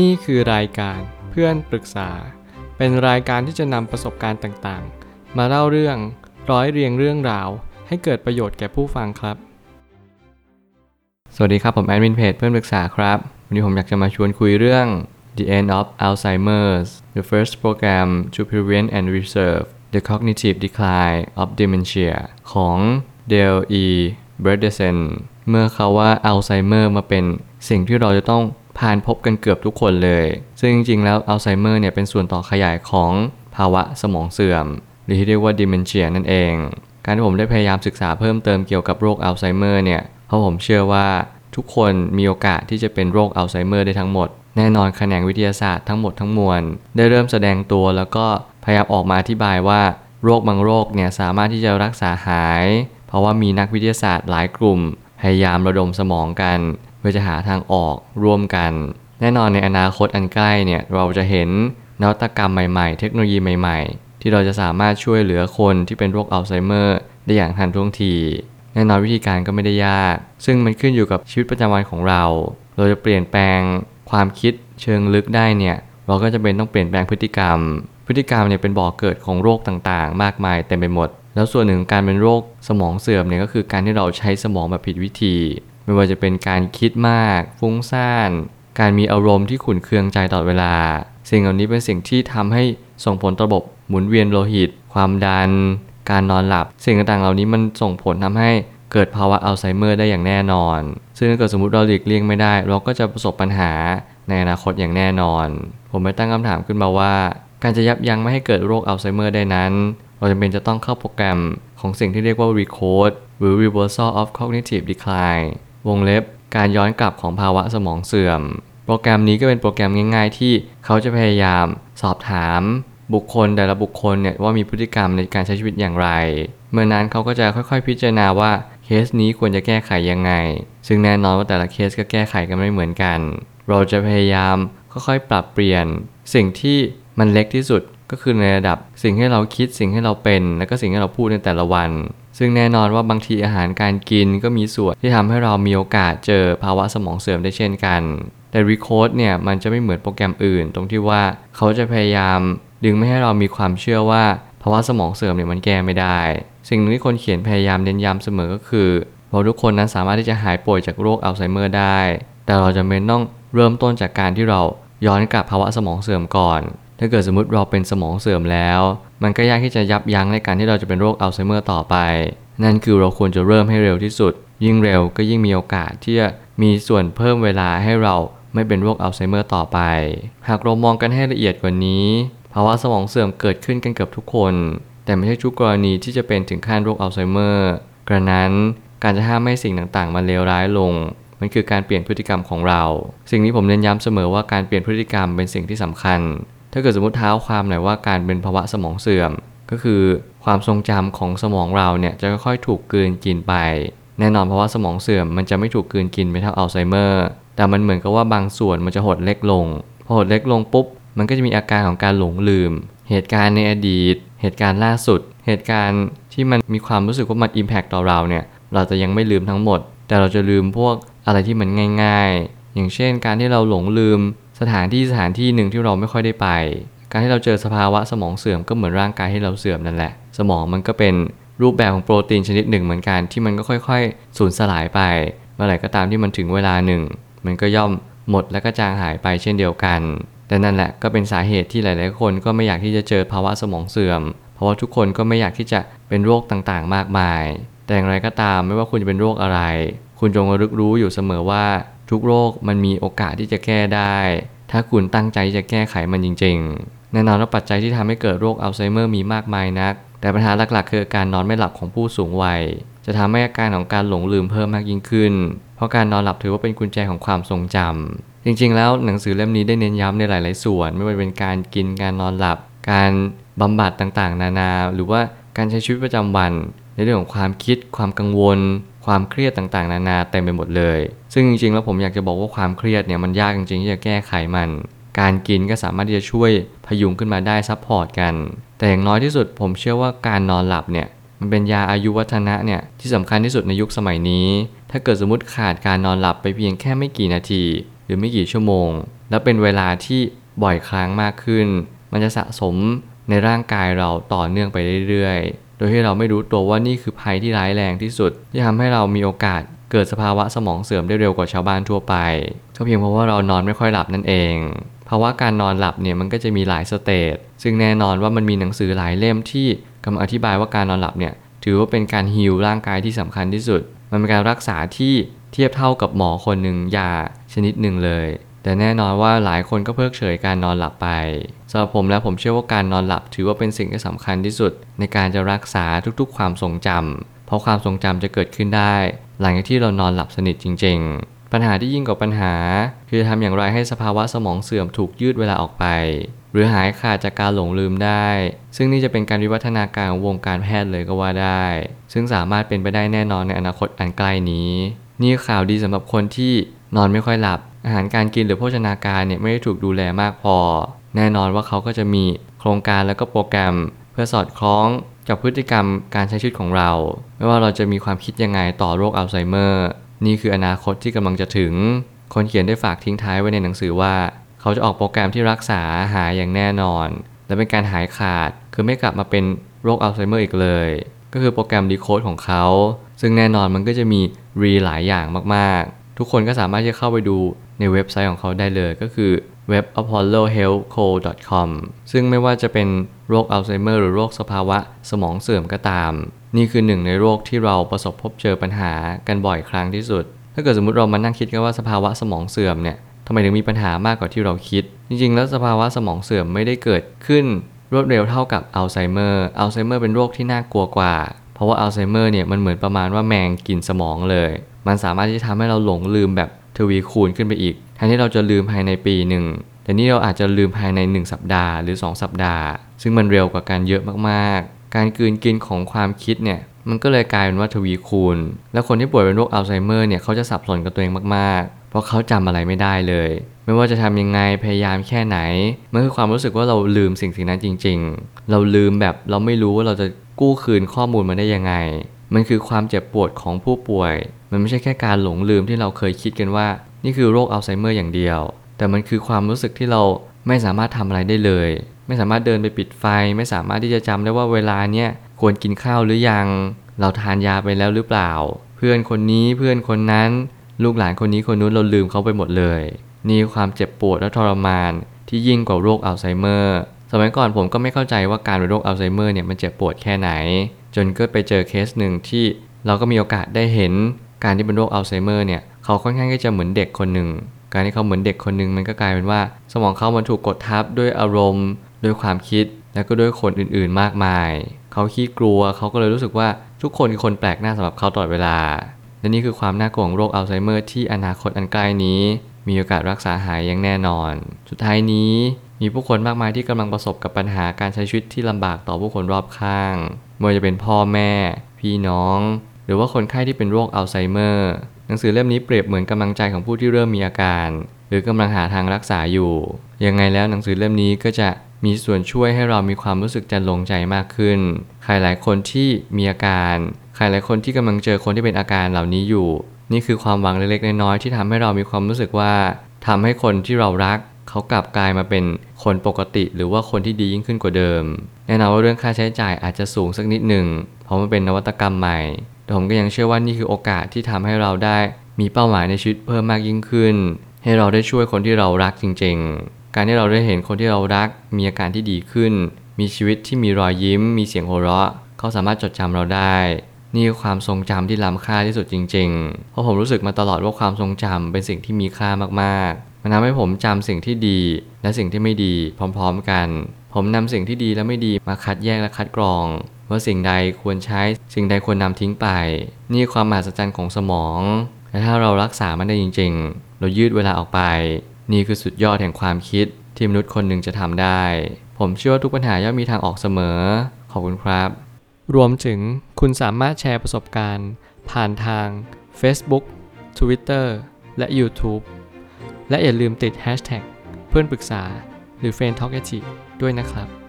นี่คือรายการเพื่อนปรึกษา เป็นรายการที่จะนำประสบการณ์ต่างๆ มาเล่าเรื่องร้อยเรียงเรื่องราว ให้เกิดประโยชน์แก่ผู้ฟังครับ สวัสดีครับ ผมแอดมินเพจเพื่อนปรึกษาครับ วันนี้ผมอยากจะมาชวนคุยเรื่อง The End of Alzheimer's the first program to prevent and reserve the cognitive decline of dementia ของ Dale E. b r e d e s e n เมื่อเขาว่าอัลไซเมอร์มาเป็นสิ่งที่เราจะต้อง ผ่านพบกันเกือบทุกคนเลย ซึ่งจริงๆ แล้วอัลไซเมอร์เนี่ยเป็นส่วนต่อขยายของภาวะสมองเสื่อม หรือที่เรียกว่า dementia นั่นเอง การที่ผมได้พยายามศึกษาเพิ่มเติมเกี่ยวกับโรคอัลไซเมอร์เนี่ยเพราะผมเชื่อว่าทุกคนมีโอกาสที่จะเป็นโรคอัลไซเมอร์ได้ทั้งหมด แน่นอนแขนงวิทยาศาสตร์ทั้งหมดทั้งมวล ได้เริ่มแสดงตัวแล้วก็พยายามออกมาอธิบายว่าโรคบางโรคเนี่ยสามารถที่จะรักษาหาย เพราะว่ามีนักวิทยาศาสตร์หลายกลุ่ม พยายามระดมสมองกัน พื่อจะหาทางออกร่วมกัน แน่นอนในอนาคตอันใกล้เนี่ยเราจะเห็นนวัตกรรมใหม่ๆ เทคโนโลยีใหม่ๆ ที่เราจะสามารถช่วยเหลือคนที่เป็นโรคอัลไซเมอร์ได้อย่างทันท่วงที แน่นอนวิธีการก็ไม่ได้ยาก ซึ่งมันขึ้นอยู่กับชีวิตประจำวันของเรา เราจะเปลี่ยนแปลงความคิดเชิงลึกได้เนี่ยเราก็จะเป็นต้องเปลี่ยนแปลงพฤติกรรม พฤติกรรมเนี่ยเป็นบ่อกเกิดของโรคต่างๆ มากมายเต็มไปหมด แล้วส่วนหนึ่งการเป็นโรคสมองเสื่อมเนี่ยก็คือการที่เราใช้สมองแบบผิดวิธี ไม่ว่าจะเป็นการคิดมาก ฟุ้งซ่าน การมีอารมณ์ที่ขุ่นเคืองใจตลอดเวลา สิ่งเหล่านี้เป็นสิ่งที่ทำให้ส่งผลต่อระบบหมุนเวียนโลหิต ความดัน การนอนหลับ สิ่งต่างๆเหล่านี้มันส่งผลทำให้เกิดภาวะอัลไซเมอร์ได้อย่างแน่นอน ซึ่งถ้าเกิดสมมติเราหลีกเลี่ยงไม่ได้ เราก็จะประสบปัญหาในอนาคตอย่างแน่นอน ผมไปตั้งคำถามขึ้นมาว่า การจะยับยั้งไม่ให้เกิดโรคอัลไซเมอร์ได้นั้น เราจำเป็นจะต้องเข้าโปรแกรมของสิ่งที่เรียกว่า RECODE หรือ Reversal of Cognitive Decline วงเล็บการย้อนกลับของภาวะสมองเสื่อม โปรแกรมนี้ก็เป็นโปรแกรมง่าย ๆ ที่เขาจะพยายามสอบถามบุคคลแต่ละบุคคลเนี่ยว่ามีพฤติกรรมในการใช้ชีวิตอย่างไร เมื่อนั้นเขาก็จะค่อยๆ พิจารณาว่าเคสนี้ควรจะแก้ไขยังไง ซึ่งแน่นอนว่าแต่ละเคสก็แก้ไขกันไม่เหมือนกัน เราจะพยายามค่อยๆ ปรับเปลี่ยน สิ่งที่มันเล็กที่สุด ก็คือในระดับสิ่งที่เราคิดสิ่งที่เราเป็น แล้วก็สิ่งที่เราพูดในแต่ละวัน ซึ่งแน่นอนว่าบางทีอาหารการกินก็มีส่วนที่ทำให้เรามีโอกาสเจอภาวะสมองเสื่อมได้เช่นกัน แต่ Recode เนี่ยมันจะไม่เหมือนโปรแกรมอื่น ตรงที่ว่าเขาจะพยายามดึงไม่ให้เรามีความเชื่อว่าภาวะสมองเสื่อมเนี่ยมันแก้ไม่ได้ สิ่งหนึ่งที่คนเขียนพยายามเน้นย้ำเสมอก็คือเราทุกคนนั้นสามารถที่จะหายป่วยจากโรคอัลไซเมอร์ได้ แต่เราจำเป็นต้องเริ่มต้นจากการที่เราย้อนกลับภาวะสมองเสื่อมก่อน ถ้าเกิดสมมติเราเป็นสมองเสื่อมแล้ว มันก็ยากที่จะยับยั้งในการที่เราจะเป็นโรคอัลไซเมอร์ต่อไป นั่นคือเราควรจะเริ่มให้เร็วที่สุด ยิ่งเร็วก็ยิ่งมีโอกาสที่จะมีส่วนเพิ่มเวลาให้เราไม่เป็นโรคอัลไซเมอร์ต่อไป หากเรามองกันให้ละเอียดกว่านี้ ภาวะสมองเสื่อมเกิดขึ้นกันเกือบทุกคน แต่ไม่ใช่ทุกกรณีที่จะเป็นถึงขั้นโรคอัลไซเมอร์ กระนั้นการจะห้ามไม่ให้สิ่งต่างๆ มันเลวร้ายลง มันคือการเปลี่ยนพฤติกรรมของเรา สิ่งนี้ผมเน้นย้ำเสมอว่าการเปลี่ยนพฤติกรรมเป็นสิ่งที่สำคัญ ถ้าเกิดสมมติเท้าความหน่อยว่าการเป็นภาวะสมองเสื่อม ก็คือความทรงจำของสมองเราเนี่ยจะค่อยๆถูกกลืนกินไป แน่นอนเพราะว่าสมองเสื่อมมันจะไม่ถูกกลืนกินไปเท่าอัลไซเมอร์ แต่มันเหมือนกับว่าบางส่วนมันจะหดเล็กลง พอหดเล็กลงปุ๊บ มันก็จะมีอาการของการหลงลืม เหตุการณ์ในอดีต เหตุการณ์ล่าสุด เหตุการณ์ที่มันมีความรู้สึกว่ามันอิมแพคต่อเราเนี่ย เราจะยังไม่ลืมทั้งหมด แต่เราจะลืมพวกอะไรที่มันง่าย ๆ อย่างเช่น การที่เราหลงลืมสถานที่สถานที่หนึ่งที่เราไม่ค่อยได้ไป การที่เราเจอสภาวะสมองเสื่อมก็เหมือนร่างกายให้เราเสื่อมนั่นแหละ สมองมันก็เป็นรูปแบบของโปรตีนชนิดหนึ่งเหมือนกันที่มันก็ค่อยๆ สูญสลายไป เมื่อไหร่ก็ตามที่มันถึงเวลาหนึ่ง มันก็ย่อมหมดและก็จางหายไปเช่นเดียวกัน แต่นั่นแหละก็เป็นสาเหตุที่หลาย ๆ คนก็ไม่อยากที่จะเจอภาวะสมองเสื่อม เพราะว่าทุกคนก็ไม่อยากที่จะเป็นโรคต่างๆ มากมาย แต่อย่างไรก็ตามไม่ว่าคุณจะเป็นโรคอะไร คุณจงระลึกรู้อยู่เสมอว่า ทุกโรคมันมีโอกาสที่จะแก้ได้ ถ้าคุณตั้งใจจะแก้ไขมันจริง ๆ แน่นอนว่าปัจจัยที่ทำให้เกิดโรคอัลไซเมอร์มีมากมายนัก แต่ปัญหาหลักๆ คือการนอนไม่หลับของผู้สูงวัย จะทำให้อาการของการหลงลืมเพิ่มมากยิ่งขึ้น เพราะการนอนหลับถือว่าเป็นกุญแจของความทรงจำจริงๆ แล้วหนังสือเล่มนี้ได้เน้นย้ำในหลาย ๆ ส่วน ไม่ว่าเป็นการกินการนอนหลับ การบำบัดต่างๆ นานา หรือว่าการใช้ชีวิตประจำวัน ในเรื่องของความคิดความกังวล ความเครียดต่างๆ นานาเต็มไปหมดเลย ซึ่งจริงๆแล้วผมอยากจะบอกว่าความเครียดเนี่ยมันยากจริงๆที่จะแก้ไขมัน การกินก็สามารถที่จะช่วยพยุงขึ้นมาได้ support กัน แต่อย่างน้อยที่สุดผมเชื่อว่าการนอนหลับเนี่ยมันเป็นยาอายุวัฒนะเนี่ยที่สำคัญที่สุดในยุคสมัยนี้ ถ้าเกิดสมมติขาดการนอนหลับไปเพียงแค่ไม่กี่นาที หรือไม่กี่ชั่วโมง แล้วเป็นเวลาที่บ่อยครั้งมากขึ้น มันจะสะสมในร่างกายเราต่อเนื่องไปเรื่อยๆ ดยที่เราไม่รู้ตัวว่านี่คือภัยที่ร้ายแรงที่สุด ที่ทำให้เรามีโอกาสเกิดสภาวะสมองเสื่อมได้เร็วกว่าชาวบ้านทั่วไปก็เพียงเพราะว่าเรานอนไม่ค่อยหลับนั่นเองภาวะการนอนหลับเนี่ยมันก็จะมีหลาย stage ซึ่งแน่นอนว่ามันมีหนังสือหลายเล่มที่กำลังอธิบายว่าการนอนหลับเนี่ยถือว่าเป็นการ heal ร่างกายที่สำคัญที่สุด มันเป็นการรักษาที่เทียบเท่ากับหมอคนหนึ่งยาชนิดหนึ่งเลย แต่แน่นอนว่าหลายคนก็เพิกเฉยการนอนหลับไป สำหรับผมแล้วผมเชื่อว่าการนอนหลับถือว่าเป็นสิ่งที่สำคัญที่สุด ในการจะรักษาทุกๆ ความทรงจำเพราะความทรงจำจะเกิดขึ้นได้ หลังจากที่เรานอนหลับสนิทจริง ๆ ปัญหาที่ยิ่งกว่าปัญหา คือทำอย่างไรให้สภาวะสมองเสื่อมถูกยืดเวลาออกไป หรือหายขาดจากการหลงลืมได้ ซึ่งนี่จะเป็นการวิวัฒนาการของวงการแพทย์เลยก็ว่าได้ ซึ่งสามารถเป็นไปได้แน่นอนในอนาคตอันใกล้นี้ นี่ข่าวดีสำหรับคนที่นอนไม่ค่อยหลับ อาหารการกินหรือโภชนาการเนี่ยไม่ได้ถูกดูแลมากพอ แน่นอนว่าเขาก็จะมีโครงการแล้วก็โปรแกรม เพื่อสอดคล้องกับพฤติกรรมการใช้ชีวิตของเรา ไม่ว่าเราจะมีความคิดยังไงต่อโรคอัลไซเมอร์ นี่คืออนาคตที่กำลังจะถึง คนเขียนได้ฝากทิ้งท้ายไว้ในหนังสือว่า เขาจะออกโปรแกรมที่รักษาหายอย่างแน่นอน และเป็นการหายขาดคือไม่กลับมาเป็นโรคอัลไซเมอร์อีกเลย ก็คือโปรแกรม ReCODE ของเขา ซึ่งแน่นอนมันก็จะมีรีหลายอย่างมากๆ ทุกคนก็สามารถที่จะเข้าไปดูในเว็บไซต์ของเขาได้เลยก็คือเว็บ apollohealthco.com ซึ่งไม่ว่าจะเป็นโรคอัลไซเมอร์หรือโรคสภาวะสมองเสื่อมก็ตาม นี่คือหนึ่งในโรคที่เราประสบพบเจอปัญหากันบ่อยครั้งที่สุด ถ้าเกิดสมมติเรามานั่งคิดกันว่าสภาวะสมองเสื่อมเนี่ยทำไมถึงมีปัญหามากกว่าที่เราคิด จริงๆ แล้วสภาวะสมองเสื่อมไม่ได้เกิดขึ้นรวดเร็วเท่ากับอัลไซเมอร์ อัลไซเมอร์เป็นโรคที่น่ากลัวกว่า เพราะว่าอัลไซเมอร์เนี่ยมันเหมือนประมาณว่าแมงกินสมองเลย มันสามารถที่จะทำให้เราหลงลืมแบบ ทวีคูณขึ้นไปอีกแทนที่เราจะลืมภายในปีหนึ่งแต่นี่เราอาจจะลืมภายใน 1 สัปดาห์หรือ 2 สัปดาห์ ซึ่งมันเร็วกว่ากันเยอะมากๆ การกืนกินของความคิดเนี่ยมันก็เลยกลายเป็นว่าทวีคูณ แล้วคนที่ป่วยเป็นโรคอัลไซเมอร์เนี่ยเขาจะสับสนกับตัวเองมากๆ เพราะเขาจำอะไรไม่ได้เลย ไม่ว่าจะทำยังไงพยายามแค่ไหน มันคือความรู้สึกว่าเราลืมสิ่งสิ่งนั้นจริง ๆ เราลืมแบบเราไม่รู้ว่าเราจะกู้คืนข้อมูลมาได้ยังไง มันคือความเจ็บปวดของผู้ป่วย มันไม่ใช่แค่การหลงลืมที่เราเคยคิดกันว่า นี่คือโรคอัลไซเมอร์อย่างเดียว แต่มันคือความรู้สึกที่เราไม่สามารถทำอะไรได้เลย ไม่สามารถเดินไปปิดไฟ ไม่สามารถที่จะจำได้ว่าเวลาเนี้ยควรกินข้าวหรือยัง เราทานยาไปแล้วหรือเปล่า เพื่อนคนนี้เพื่อนคนนั้น ลูกหลานคนนี้คนนู้นเราลืมเขาไปหมดเลย นี่ความเจ็บปวดและทรมานที่ยิ่งกว่าโรคอัลไซเมอร์ สมัยก่อนผมก็ไม่เข้าใจว่าการเป็นโรคอัลไซเมอร์เนี่ยมันเจ็บปวดแค่ไหน จนก็ไปเจอเคสหนึ่งที่เราก็มีโอกาสได้เห็น การที่เป็นโรคอัลไซเมอร์เนี่ยเขาค่อนข้างที่จะเหมือนเด็กคนหนึ่ง การที่เขาเหมือนเด็กคนหนึ่งมันก็กลายเป็นว่า สมองเขามันถูกกดทับด้วยอารมณ์ด้วยความคิดแล้วก็ด้วยคนอื่นๆมากมาย เขาขี้กลัวเขาก็เลยรู้สึกว่าทุกคนคือคนแปลกหน้าสำหรับเขาตลอดเวลา และนี่คือความน่ากลัวของโรคอัลไซเมอร์ที่อนาคตอันใกล้นี้ มีโอกาสรักษาหายอย่างแน่นอน สุดท้ายนี้มีผู้คนมากมายที่กำลังประสบกับปัญหาการใช้ชีวิตที่ลำบากต่อผู้คนรอบข้างไม่ว่าจะเป็นพ่อแม่ พี่น้อง รือว่าคนไข้ที่เป็นโรคอัลไซเมอร์หนังสือเล่มนี้เปรียบเหมือนกำลังใจของผู้ที่เริ่มมีอาการ หรือกำลังหาทางรักษาอยู่ ยังไงแล้วหนังสือเล่มนี้ก็จะมีส่วนช่วยให้เรามีความรู้สึกจะลงใจมากขึ้น ใครหลายคนที่มีอาการ ใครหลายคนที่กำลังเจอคนที่เป็นอาการเหล่านี้อยู่ นี่คือความหวังเล็กๆน้อยๆที่ทำให้เรามีความรู้สึกว่าทำให้คนที่เรารักเขากลับกลายมาเป็นคนปกติหรือว่าคนที่ดียิ่งขึ้นกว่าเดิม แน่นอนว่าเรื่องค่าใช้จ่ายอาจจะสูงสักนิดหนึ่ง เพราะมันเป็นนวัตกรรมใหม่ แต่ผมก็ยังเชื่อว่านี่คือโอกาสที่ทำให้เราได้มีเป้าหมายในชีวิตเพิ่มมากยิ่งขึ้น ให้เราได้ช่วยคนที่เรารักจริง ๆ การที่เราได้เห็นคนที่เรารัก มีอาการที่ดีขึ้น มีชีวิตที่มีรอยยิ้ม มีเสียงหัวเราะ เขาสามารถจดจำเราได้ นี่คือความทรงจำที่ล้ำค่าที่สุดจริง ๆ เพราะผมรู้สึกมาตลอดว่าความทรงจำเป็นสิ่งที่มีค่ามากๆ มันทำให้ผมจำสิ่งที่ดี และสิ่งที่ไม่ดีพร้อม ๆ กัน ผมนำสิ่งที่ดีและไม่ดีมาคัดแยกและคัดกรอง ว่าสิ่งใดควรใช้สิ่งใดควรนำทิ้งไป นี่ความมหัศจรรย์ของสมองและถ้าเรารักษามันได้จริง ๆ เรายืดเวลาออกไป นี่คือสุดยอดแห่งความคิดที่มนุษย์คนหนึ่งจะทำได้ ผมเชื่อว่าทุกปัญหาย่อมมีทางออกเสมอ ขอบคุณครับ รวมถึงคุณสามารถแชร์ประสบการณ์ ผ่านทาง Facebook Twitter และ YouTube และอย่าลืมติด Hashtag เพื่อนปรึกษาหรือ f r ร e n d t a l k a ด้วยนะครับ